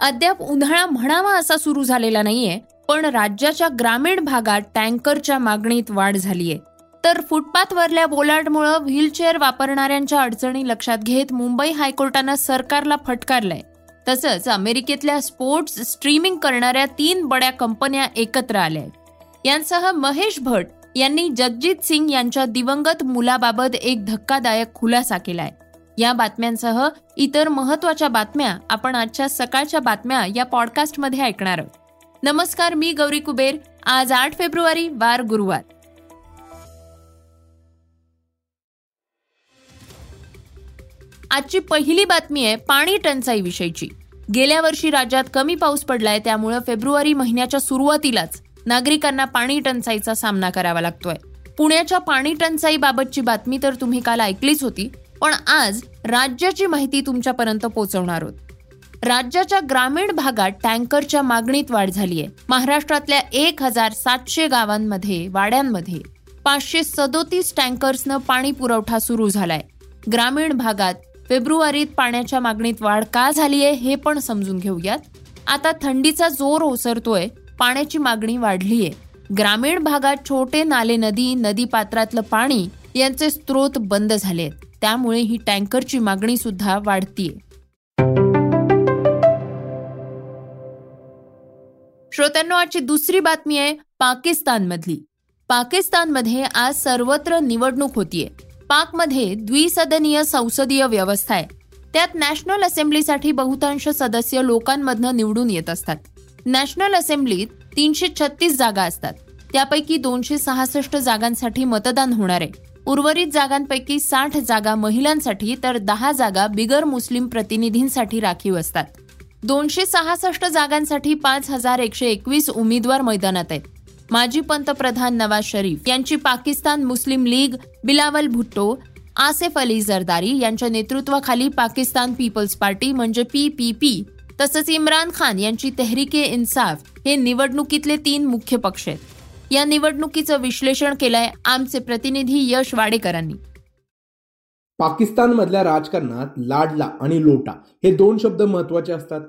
अद्याप उन्हाळा म्हणावा असा सुरू झालेला नाहीये पण राज्याच्या ग्रामीण भागात टँकरच्या मागणीत वाढ झालीय. तर फुटपाथवरल्या बोलाटमुळं व्हीलचेअर वापरणाऱ्यांच्या अडचणी लक्षात घेत मुंबई हायकोर्टानं सरकारला फटकारलंय. तसंच अमेरिकेतल्या स्पोर्ट्स स्ट्रीमिंग करणाऱ्या तीन बड्या कंपन्या एकत्र आल्या यांसह महेश भट यांनी जगजित सिंग यांच्या दिवंगत मुलाबाबत एक धक्कादायक खुलासा केलाय. या बातम्यांसह इतर महत्त्वाच्या बातम्या आपण आजच्या सकाळच्या बातम्या या पॉडकास्टमध्ये ऐकणार आहोत. नमस्कार मी गौरी कुबेर. आज आठ फेब्रुवारी वार गुरुवार. आजची पहिली बातमी आहे पाणी टंचाई विषयीची. गेल्या वर्षी राज्यात कमी पाऊस पडलाय त्यामुळे फेब्रुवारी महिन्याच्या सुरुवातीलाच नागरिकांना पाणी टंचाईचा सामना करावा लागतोय. पुण्याच्या पाणी टंचाईबाबतची बातमी तर तुम्ही काल ऐकलीच होती पण आज राज्याची माहिती तुमच्यापर्यंत पोहोचवणार आहोत. राज्याच्या ग्रामीण भागात टँकरच्या मागणीत वाढ झाली आहे महाराष्ट्रातल्या एक हजार सातशे गावांमध्ये वाड्यांमध्ये पाचशे सदोतीस टँकर्सनं पाणी पुरवठा सुरू झालाय. ग्रामीण भागात फेब्रुवारीत पाण्याच्या मागणीत वाढ का झाली आहे हे पण समजून घेऊयात. आता थंडीचा जोर ओसरतोय पाण्याची मागणी वाढलीय. ग्रामीण भागात छोटे नाले नदी नदी पात्रातलं पाणी यांचे स्रोत बंद झाले आहेत त्यामुळे ही टँकरची मागणी सुद्धा वाढतीये. श्रोत्यांना आजची दुसरी बातमी आहे पाकिस्तानमधली. पाकिस्तानमध्ये आज सर्वत्र निवडणूक होतीये. पाकमध्ये द्विसदनीय संसदीय व्यवस्था आहे. त्यात नॅशनल असेंब्लीसाठी बहुतांश सदस्य लोकांमधनं निवडून येत असतात. नॅशनल असेंब्लीत तीनशे छत्तीस जागा असतात. त्यापैकी दोनशे सहासष्ट जागांसाठी मतदान होणार आहे. उर्वरित जागांपैकी साठ जागा महिलांसाठी तर दहा जागा बिगर मुस्लिम प्रतिनिधींसाठी राखीव असतात. दोनशे सहासष्ट जागांसाठी पाच हजार एकशे एकवीस उमेदवार मैदानात आहेत. माजी पंतप्रधान नवाज शरीफ यांची पाकिस्तान मुस्लिम लीग बिलावल भुट्टो आसेफ अली जरदारी यांच्या नेतृत्वाखाली पाकिस्तान पीपल्स पार्टी म्हणजे पी पी पी तसंच इम्रान खान यांची तेहरिके इन्साफ हे निवडणुकीतले तीन मुख्य पक्ष आहेत. या निवडणुकीचं विश्लेषण केलंय आमचे प्रतिनिधी यश वाडेकरांनी. पाकिस्तान मधल्या राजकारणात लाडला आणि लोटा हे दोन शब्द महत्त्वाचे असतात.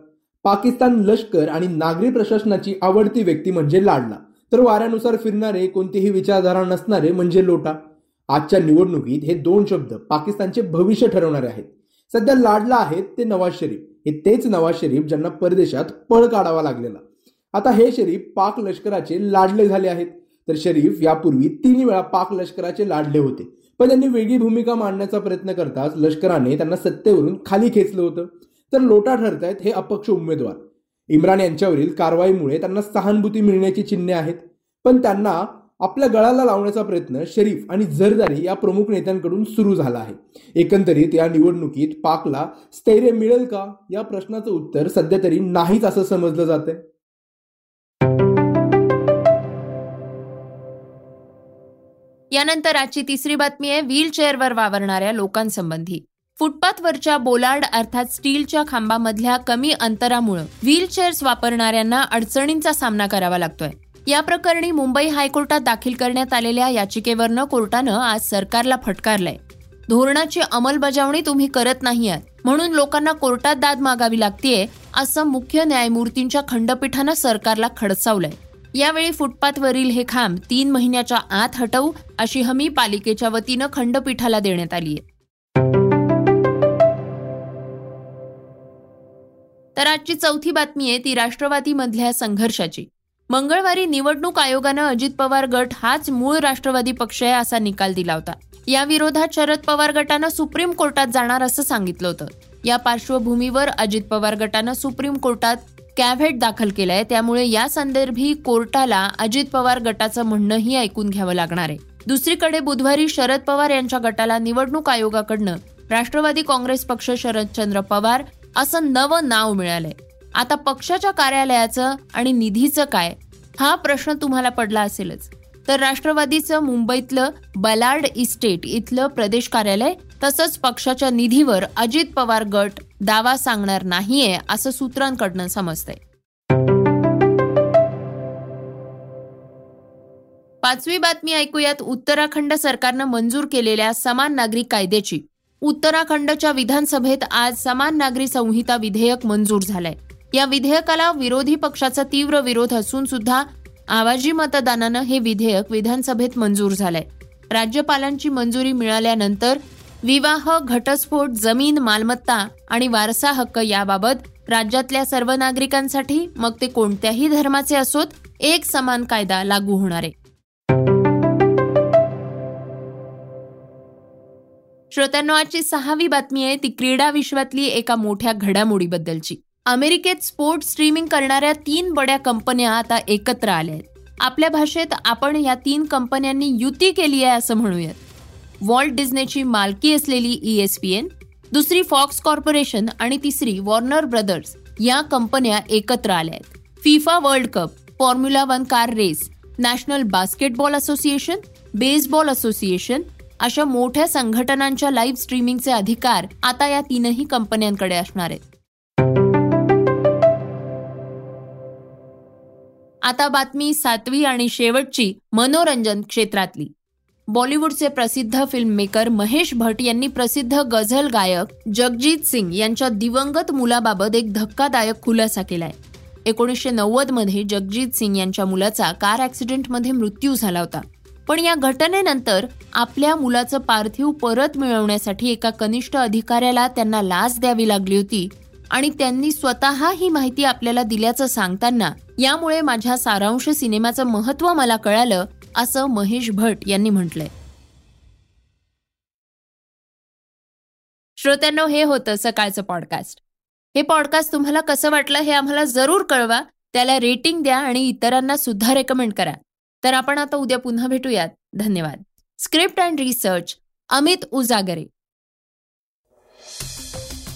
पाकिस्तान लष्कर आणि नागरी प्रशासनाची आवडती व्यक्ती म्हणजे लाडला. तर वाऱ्यानुसार फिरणारे कोणतीही विचारधारा नसणारे म्हणजे लोटा. आजच्या निवडणुकीत हे दोन शब्द पाकिस्तानचे भविष्य ठरवणारे आहेत. सध्या लाडला आहेत ते नवाज शरीफ. हे तेच नवाज शरीफ ज्यांना परदेशात पळ काढावा लागलेला. आता हे शरीफ पाक लष्कराचे लाडले झाले आहेत. तर शरीफ यापूर्वी तीन वेळा पाक लष्कराचे लाडले होते. पण त्यांनी वेगळी भूमिका मांडण्याचा प्रयत्न करताच लष्कराने त्यांना सत्तेवरून खाली खेचलं होतं. तर लोटा ठरतायत हे अपक्ष उमेदवार. इम्रान यांच्यावरील कारवाईमुळे त्यांना सहानुभूती मिळण्याची चिन्हे आहेत. पण त्यांना आपल्या गळाला लावण्याचा प्रयत्न शरीफ आणि झरदारी या प्रमुख नेत्यांकडून सुरू झाला आहे. एकंदरीत या निवडणुकीत पाकला स्थैर्य मिळेल का? या प्रश्नाचं उत्तर सध्या तरी नाहीच असं समजलं जातंय. यानंतर आजची तिसरी बातमी आहे व्हीलचेअरवर वावरणाऱ्या लोकांसंबंधी. फुटपाथवरच्या बोलार्ड अर्थात स्टीलच्या खांबामधल्या कमी अंतरामुळे व्हीलचेअर्स वापरणाऱ्यांना अडचणींचा सामना करावा लागतोय. या प्रकरणी मुंबई हायकोर्टात दाखल करण्यात आलेल्या याचिकेवरनं कोर्टानं आज सरकारला फटकारलंय. धोरणाची अंमलबजावणी तुम्ही करत नाही आहात म्हणून लोकांना कोर्टात दाद मागावी लागतीये असं मुख्य न्यायमूर्तींच्या खंडपीठानं सरकारला खडसावलंय. यावेळी फुटपाथवरील हे खांब तीन महिन्याच्या आत हटवू अशी हमी पालिकेच्या वतीनं खंडपीठाला देण्यात आली आहे तर आजची चौथी बातमी आहे ती राष्ट्रवादी मधल्या संघर्षाची. मंगळवारी निवडणूक आयोगानं अजित पवार गट हाच मूळ राष्ट्रवादी पक्ष आहे असा निकाल दिला होता. या विरोधात शरद पवार गटानं सुप्रीम कोर्टात जाणार असं सांगितलं होतं. या पार्श्वभूमीवर अजित पवार गटानं सुप्रीम कोर्टात कॅव्हेट दाखल केलाय. त्यामुळे या संदर्भी कोर्टाला अजित पवार गटाचं म्हणणंही ऐकून घ्यावं लागणार आहे. दुसरीकडे बुधवारी शरद पवार यांच्या गटाला निवडणूक आयोगाकडनं राष्ट्रवादी काँग्रेस पक्ष शरदचंद्र पवार असं नवं नाव मिळालंय. आता पक्षाच्या कार्यालयाचं आणि निधीचं काय? हा प्रश्न तुम्हाला पडला असेलच. तर राष्ट्रवादीचं मुंबईतलं बलार्ड इस्टेट इथलं प्रदेश कार्यालय तसंच पक्षाच्या निधीवर अजित पवार गट दावा सांगणार नाहीये असं सूत्रांकडनं समजतंय. पाचवी बातमी ऐकूयात. उत्तराखंड सरकारनं मंजूर केलेल्या समान नागरिक कायद्याची. उत्तराखंडच्या विधानसभेत आज समान नागरी संहिता विधेयक मंजूर झालंय. या विधेयकाला विरोधी पक्षाचा तीव्र विरोध असून सुद्धा आवाजी मतदानानं हे विधेयक विधानसभेत मंजूर झालंय. राज्यपालांची मंजुरी मिळाल्यानंतर विवाह घटस्फोट जमीन मालमत्ता आणि वारसा हक्क याबाबत राज्यातल्या सर्व नागरिकांसाठी मग ते कोणत्याही धर्माचे असोत एक समान कायदा लागू होणार आहे. श्रोत्यांनो आजची सहावी बातमी आहे ती क्रीडा विश्वातली एका मोठ्या घडामोडीबद्दलची. अमेरिकेत स्पोर्ट स्ट्रीमिंग करणाऱ्या तीन बड्या कंपन्या आता एकत्र आल्या आहेत. आपल्या भाषेत आपण या तीन कंपन्यांनी युती केली आहे असं म्हणूयात. वॉल्ट डिझनेची मालकी असलेली ई एस पी एन दुसरी फॉक्स कॉर्पोरेशन आणि तिसरी वॉर्नर ब्रदर्स या कंपन्या एकत्र आल्या आहेत FIFA World Cup Formula One car race National Basketball Association Baseball Association अशा मोठ्या संघटनांच्या लाईव्ह स्ट्रीमिंगचे अधिकार आता या तीनही कंपन्यांकडे असणार आहेत. आता बातमी सातवी आणि शेवटची मनोरंजन क्षेत्रातली. बॉलिवूडचे प्रसिद्ध फिल्म मेकर महेश भट यांनी प्रसिद्ध गझल गायक जगजीत सिंग यांच्या दिवंगत मुलाबाबत एक धक्कादायक खुलासा केलाय. एकोणीसशे नव्वदमध्ये जगजीत सिंग यांच्या मुलाचा कार ऍक्सिडेंटमध्ये मृत्यू झाला होता. पण या घटनेनंतर आपल्या मुलाचं पार्थिव परत मिळवण्यासाठी एका कनिष्ठ अधिकाऱ्याला त्यांना लाच द्यावी लागली होती आणि त्यांनी स्वतः ही माहिती आपल्याला दिल्याचं सांगताना यामुळे माझ्या सारांश सिनेमाचं महत्त्व मला कळालं असं महेश भट यांनी म्हटलंय. श्रोत्यांनो हे होतं सकाळचं पॉडकास्ट हे पॉडकास्ट तुम्हाला कसं वाटलं हे आम्हाला जरूर कळवा त्याला रेटिंग द्या आणि इतरांना सुद्धा रेकमेंड करा. तर आपण आता उद्या पुन्हा भेटूयात. धन्यवाद. Script and research Amit Ujagare.